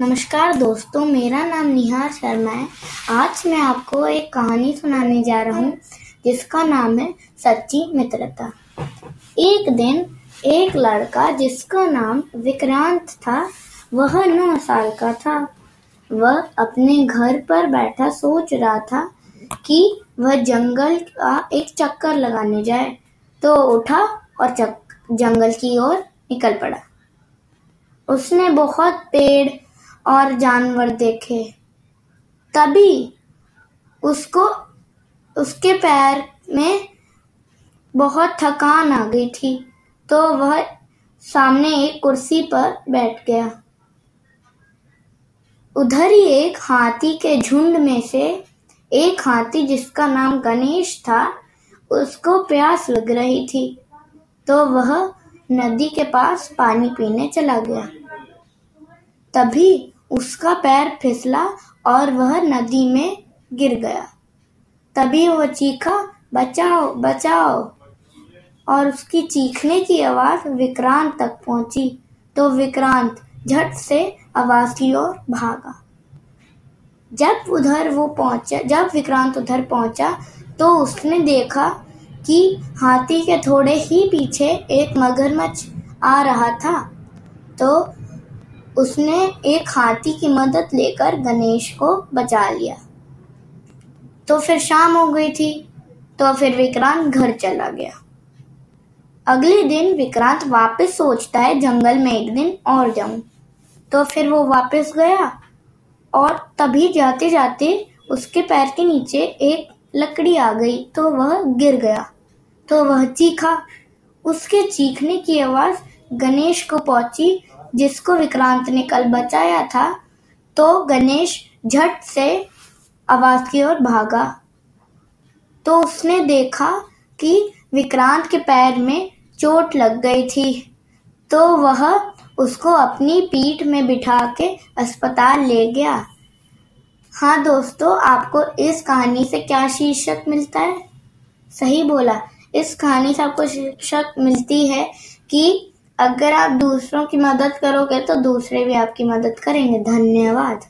नमस्कार दोस्तों, मेरा नाम निहार शर्मा है। आज मैं आपको एक कहानी सुनाने जा रहा हूँ, जिसका नाम है सच्ची मित्रता। एक दिन एक लड़का, जिसका नाम विक्रांत था, वह नौ साल का था। वह अपने घर पर बैठा सोच रहा था कि वह जंगल का एक चक्कर लगाने जाए। तो उठा और चक, जंगल की ओर निकल पड़ा। उसने बहुत पेड़ और जानवर देखे। तभी उसको, उसके पैर में बहुत थकान आ गई थी तो वह सामने एक कुर्सी पर बैठ गया। उधर ही एक हाथी के झुंड में से एक हाथी, जिसका नाम गणेश था, उसको प्यास लग रही थी तो वह नदी के पास पानी पीने चला गया। तभी उसका पैर फिसला और वह नदी में गिर गया। तभी वह चीखा, बचाओ बचाओ। और उसकी चीखने की आवाज़ विक्रांत तक पहुँची। तो विक्रांत झट से आवाज़ की ओर भागा। जब उधर वो पहुँचा, जब विक्रांत उधर पहुँचा तो उसने देखा कि हाथी के थोड़े ही पीछे एक मगरमच्छ आ रहा था। तो उसने एक हाथी की मदद लेकर गणेश को बचा लिया। तो फिर शाम हो गई थी तो फिर विक्रांत घर चला गया। अगले दिन विक्रांत वापस सोचता है, जंगल में एक दिन और जाऊँ। तो फिर वो वापस गया और तभी जाते जाते उसके पैर के नीचे एक लकड़ी आ गई तो वह गिर गया। तो वह चीखा। उसके चीखने की आवाज़ गणेश को पहुँची जिसको विक्रांत ने कल बचाया था तो गणेश झट से आवाज़ की ओर भागा। तो उसने देखा कि विक्रांत के पैर में चोट लग गई थी तो वह उसको अपनी पीठ में बिठा के अस्पताल ले गया। हाँ दोस्तों, आपको इस कहानी से क्या शीर्षक मिलता है? सही बोला, इस कहानी से आपको शीर्षक मिलती है कि अगर आप दूसरों की मदद करोगे तो दूसरे भी आपकी मदद करेंगे। धन्यवाद।